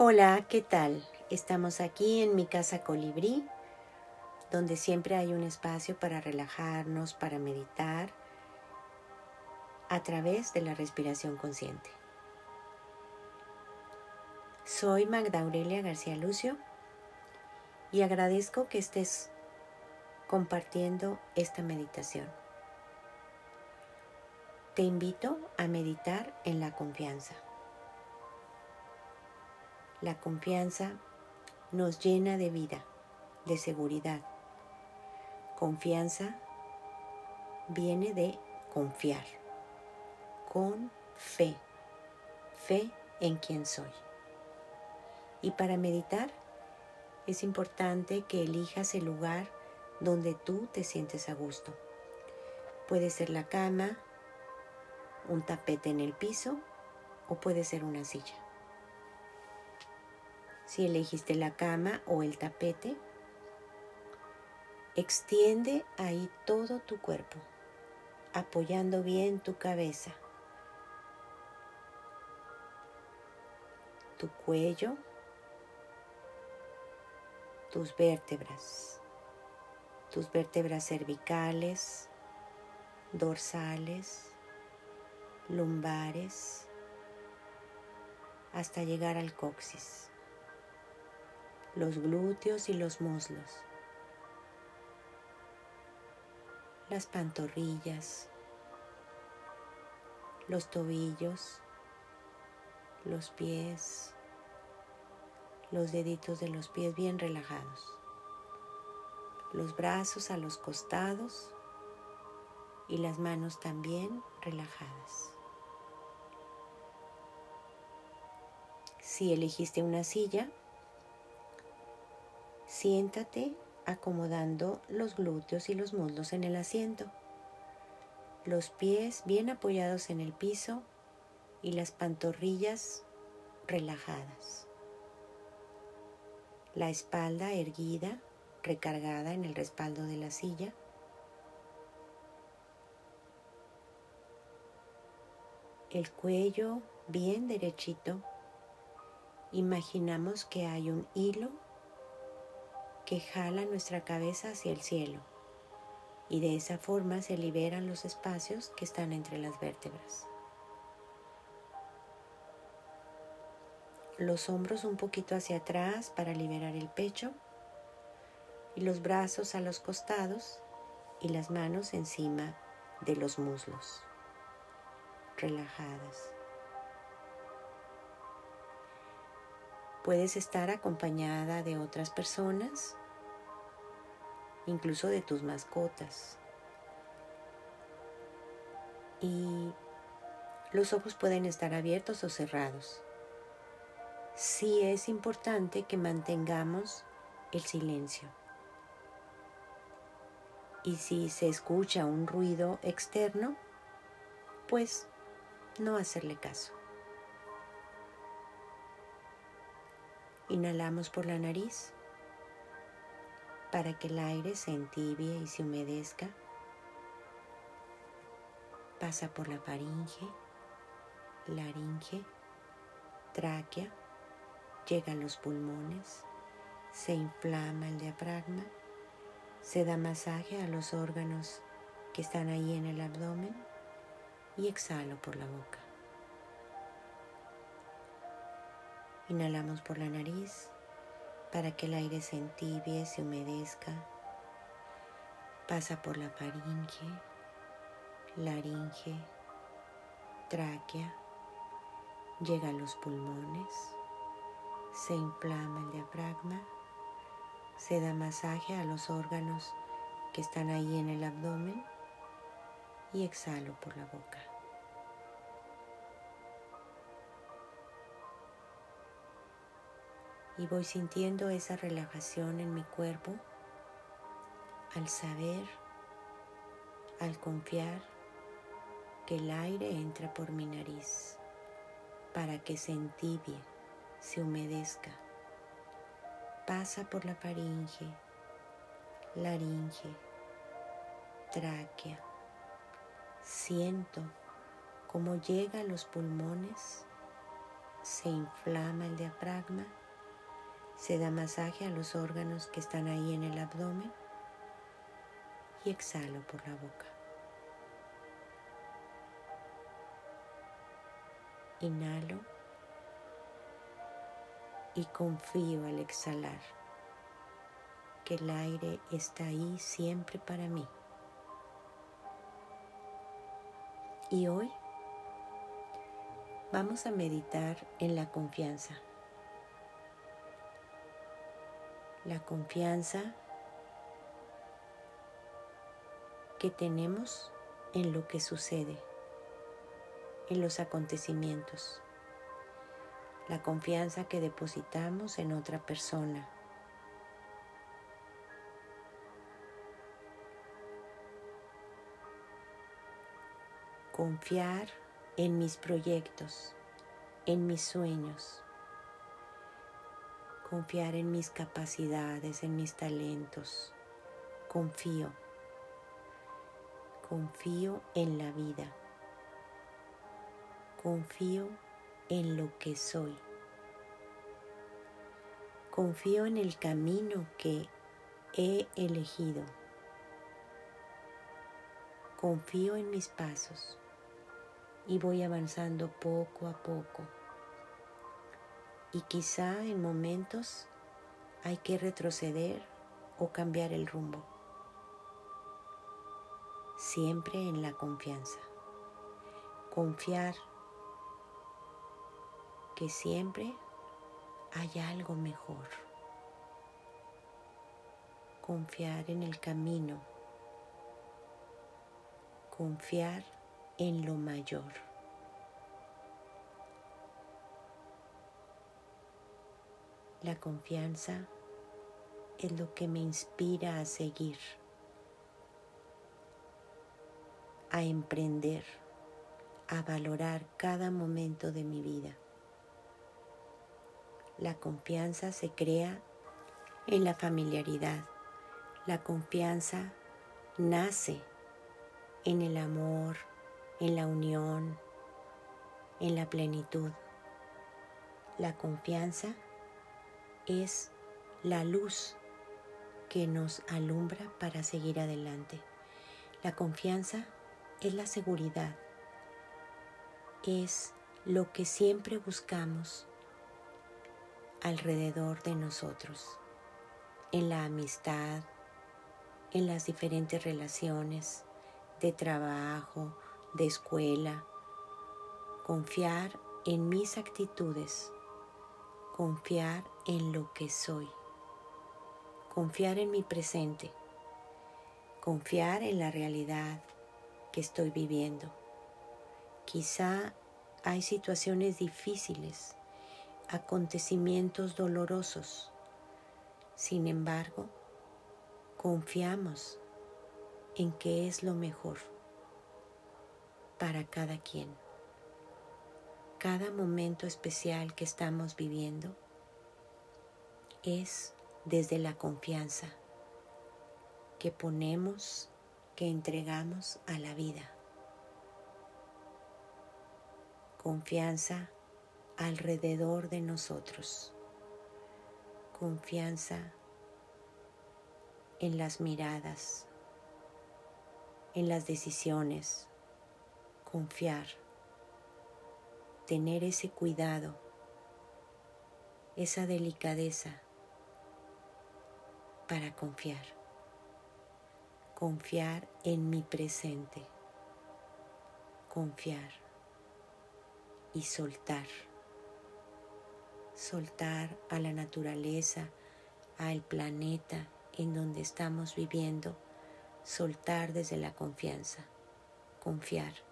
Hola, ¿qué tal? Estamos aquí en mi casa colibrí, donde siempre hay un espacio para relajarnos, para meditar a través de la respiración consciente. Soy Magda Aurelia García Lucio y agradezco que estés compartiendo esta meditación. Te invito a meditar en la confianza. La confianza nos llena de vida, de seguridad. Confianza viene de confiar, con fe, fe en quien soy. Y para meditar es importante que elijas el lugar donde tú te sientes a gusto. Puede ser la cama, un tapete en el piso o puede ser una silla. Si elegiste la cama o el tapete, extiende ahí todo tu cuerpo, apoyando bien tu cabeza, tu cuello, tus vértebras, tus vértebras cervicales, dorsales, lumbares, hasta llegar al coxis los glúteos y los muslos, las pantorrillas, los tobillos, los pies, los deditos de los pies bien relajados, los brazos a los costados y las manos también relajadas. Si elegiste una silla, Siéntate acomodando los glúteos y los muslos en el asiento, los pies bien apoyados en el piso y las pantorrillas relajadas. La espalda erguida, recargada en el respaldo de la silla. El cuello bien derechito. Imaginamos que hay un hilo que jala nuestra cabeza hacia el cielo y de esa forma se liberan los espacios que están entre las vértebras. Los hombros un poquito hacia atrás para liberar el pecho y los brazos a los costados y las manos encima de los muslos, relajadas. Puedes estar acompañada de otras personas incluso de tus mascotas. Y los ojos pueden estar abiertos o cerrados. Sí es importante que mantengamos el silencio. Y si se escucha un ruido externo, pues no hacerle caso. Inhalamos por la nariz para que el aire se entibie y se humedezca. Pasa por la faringe, laringe, tráquea, llega a los pulmones, se inflama el diafragma, se da masaje a los órganos que están ahí en el abdomen y exhalo por la boca. Inhalamos por la nariz para que el aire se entibie, se humedezca. Pasa por la faringe, laringe, tráquea, llega a los pulmones, se inflama el diafragma, se da masaje a los órganos que están ahí en el abdomen y exhalo por la boca. Y voy sintiendo esa relajación en mi cuerpo al saber, al confiar que el aire entra por mi nariz para que se entibie, se humedezca, pasa por la faringe, laringe, tráquea, siento cómo llega a los pulmones se inflama el diafragma, se da masaje a los órganos que están ahí en el abdomen y exhalo por la boca. Inhalo y confío al exhalar que el aire está ahí siempre para mí. Y hoy vamos a meditar en la confianza. La confianza que tenemos en lo que sucede, en los acontecimientos. La confianza que depositamos en otra persona. Confiar en mis proyectos, en mis sueños. Confiar en mis capacidades, en mis talentos. Confío. Confío en la vida. Confío en lo que soy. Confío en el camino que he elegido. Confío en mis pasos y voy avanzando poco a poco. Y quizá en momentos hay que retroceder o cambiar el rumbo. Siempre en la confianza. Confiar que siempre hay algo mejor. Confiar en el camino. Confiar en lo mayor. La confianza es lo que me inspira a seguir, a emprender, a valorar cada momento de mi vida. La confianza se crea en la familiaridad. La confianza nace en el amor, en la unión, en la plenitud. La confianza es la luz que nos alumbra para seguir adelante. La confianza es la seguridad, es lo que siempre buscamos alrededor de nosotros, en la amistad, en las diferentes relaciones de trabajo, de escuela, confiar en mis actitudes, confiar en lo que soy, confiar en mi presente, confiar en la realidad que estoy viviendo. Quizá hay situaciones difíciles, acontecimientos dolorosos. Sin embargo, confiamos en que es lo mejor para cada quien. Cada momento especial que estamos viviendo es desde la confianza que ponemos, que entregamos a la vida. Confianza alrededor de nosotros. Confianza en las miradas, en las decisiones, confiar, tener ese cuidado, esa delicadeza para confiar, confiar en mi presente, confiar y soltar, soltar a la naturaleza, al planeta en donde estamos viviendo, soltar desde la confianza, confiar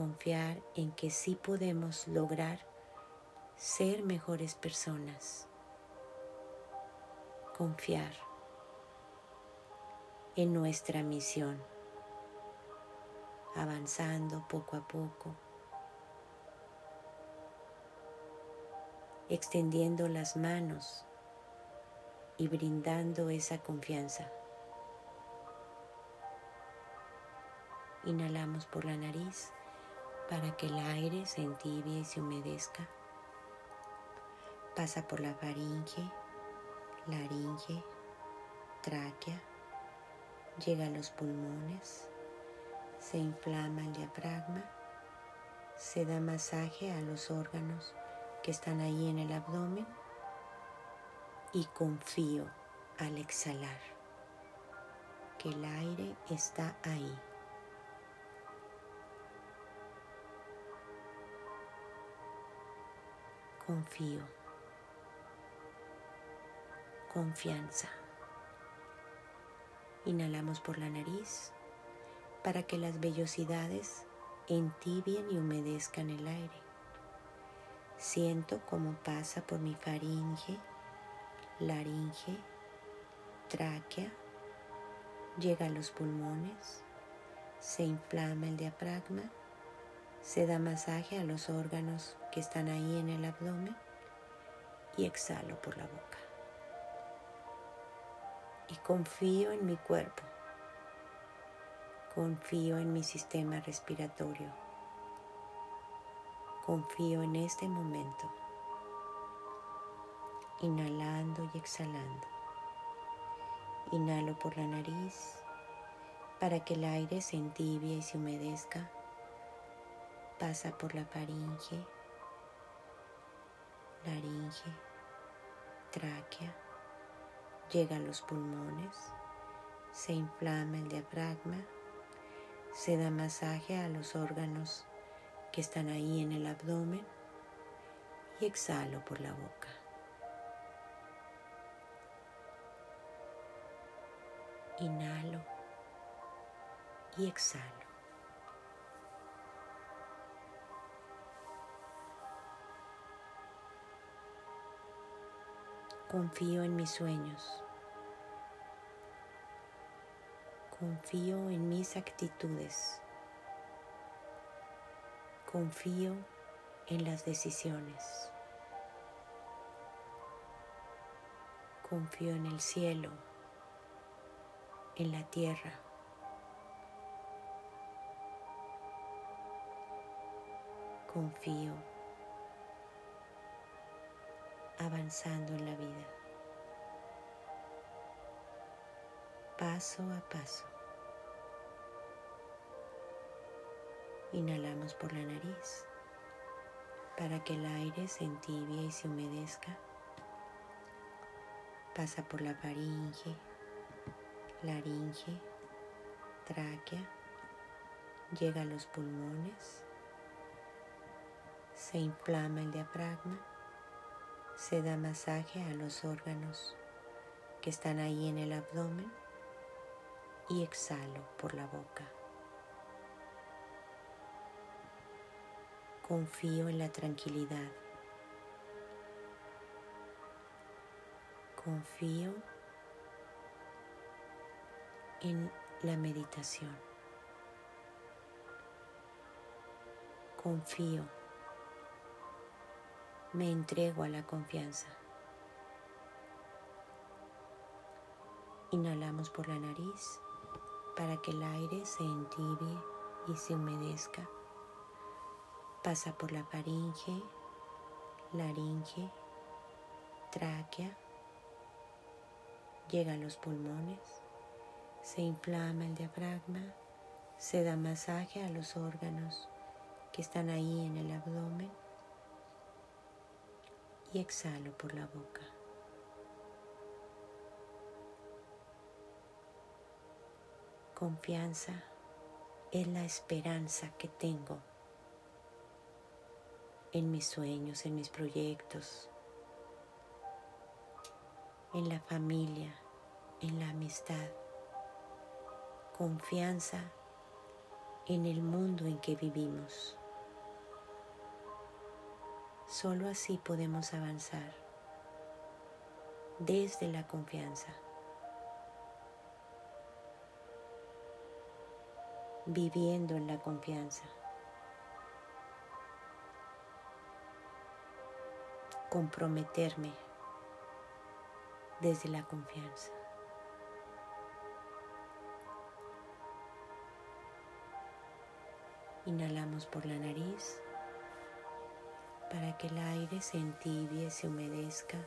confiar en que sí podemos lograr ser mejores personas. Confiar en nuestra misión, avanzando poco a poco, extendiendo las manos y brindando esa confianza. Inhalamos por la nariz para que el aire se entibie y se humedezca. pasa por la faringe, laringe, tráquea, llega a los pulmones, se inflama el diafragma, se da masaje a los órganos que están ahí en el abdomen y confío al exhalar que el aire está ahí. Confío. Confianza. Inhalamos por la nariz para que las vellosidades entibien y humedezcan el aire. Siento cómo pasa por mi faringe, laringe, tráquea, llega a los pulmones, se inflama el diafragma, se da masaje a los órganos que están ahí en el abdomen y exhalo por la boca. Y confío en mi cuerpo, confío en mi sistema respiratorio, confío en este momento, inhalando y exhalando. Inhalo por la nariz para que el aire se entibie y se humedezca. Pasa por la faringe, laringe, tráquea, llega a los pulmones, se inflama el diafragma, se da masaje a los órganos que están ahí en el abdomen y exhalo por la boca. Inhalo y exhalo. Confío en mis sueños. Confío en mis actitudes. Confío en las decisiones. Confío en el cielo en la tierra. Confío avanzando en la vida, paso a paso. Inhalamos por la nariz para que el aire se entibie y se humedezca. Pasa por la faringe, laringe, tráquea, llega a los pulmones, se inflama el diafragma, se da masaje a los órganos que están ahí en el abdomen y exhalo por la boca. Confío en la tranquilidad. Confío en la meditación. Confío. Me entrego a la confianza. Inhalamos por la nariz para que el aire se entibie y se humedezca. Pasa por la faringe, laringe, tráquea, llega a los pulmones se inflama el diafragma, se da masaje a los órganos que están ahí en el abdomen y exhalo por la boca. Confianza es la esperanza que tengo en mis sueños, en mis proyectos, en la familia, en la amistad confianza en el mundo en que vivimos. Solo así podemos avanzar. Desde la confianza, viviendo en la confianza, comprometerme desde la confianza. Inhalamos por la nariz para que el aire se entibie, se humedezca,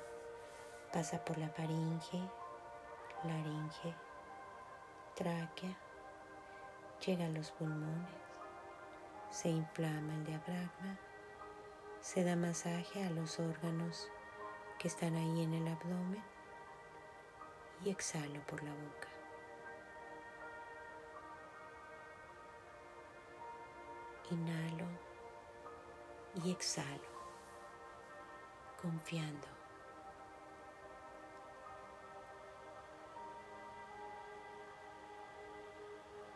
pasa por la faringe, laringe, tráquea, llega a los pulmones, se inflama el diafragma, se da masaje a los órganos que están ahí en el abdomen y exhalo por la boca. Inhalo y exhalo, confiando.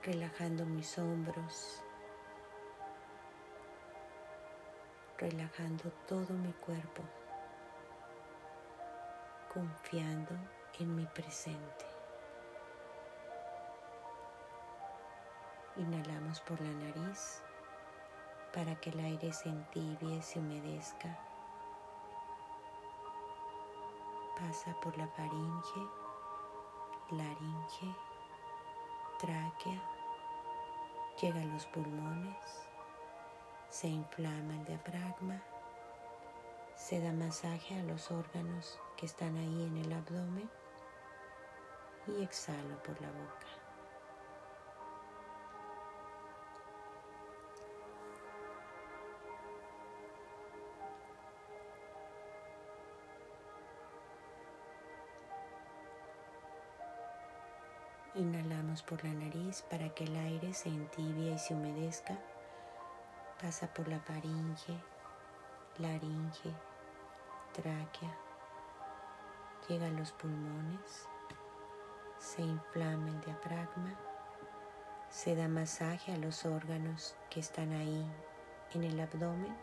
Relajando mis hombros, relajando todo mi cuerpo, confiando en mi presente. Inhalamos por la nariz para que el aire se entibie, se humedezca. Pasa por la faringe, laringe, tráquea, llega a los pulmones, se inflama el diafragma, se da masaje a los órganos que están ahí en el abdomen y exhalo por la boca. Inhalamos por la nariz para que el aire se entibie y se humedezca. Pasa por la faringe, laringe, tráquea, llega a los pulmones, se inflama el diafragma, se da masaje a los órganos que están ahí en el abdomen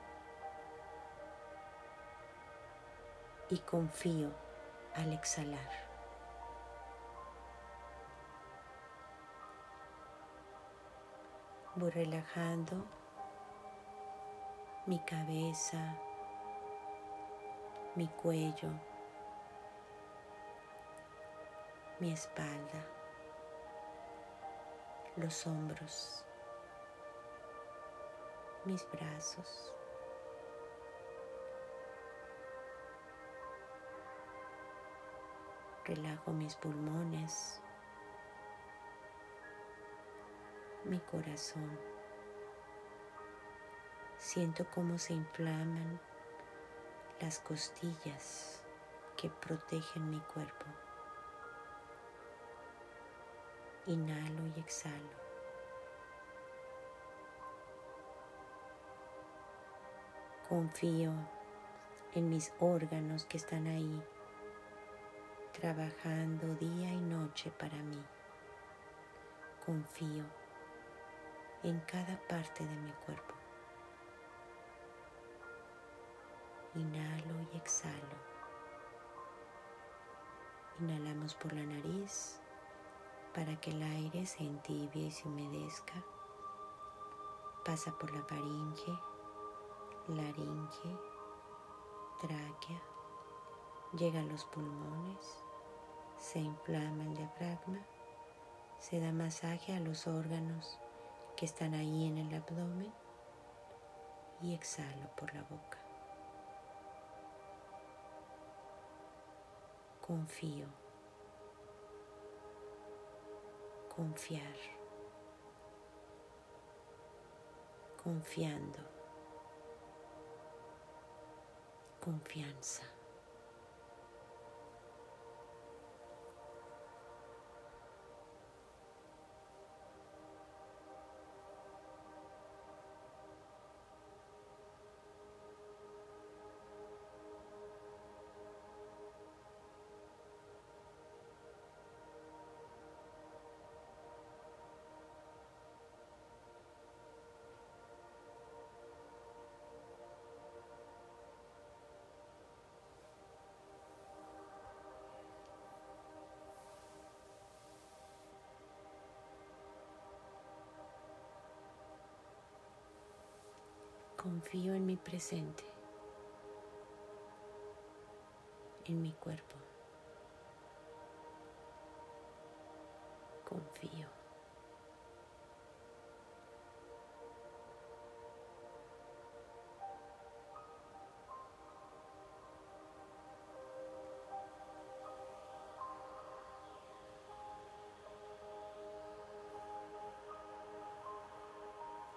y confío al exhalar. Voy relajando mi cabeza, mi cuello, mi espalda, los hombros, mis brazos. Relajo mis pulmones, mi corazón. Siento cómo se inflaman las costillas que protegen mi cuerpo. Inhalo y exhalo. Confío en mis órganos que están ahí, trabajando día y noche para mí. Confío en cada parte de mi cuerpo. Inhalo y exhalo. Inhalamos por la nariz para que el aire se entibie y se humedezca. Pasa por la faringe, laringe, tráquea, llega a los pulmones, se inflama el diafragma, se da masaje a los órganos que están ahí en el abdomen y exhalo por la boca. Confío. Confiar. Confiando. Confianza. Confío en mi presente, en mi cuerpo. Confío.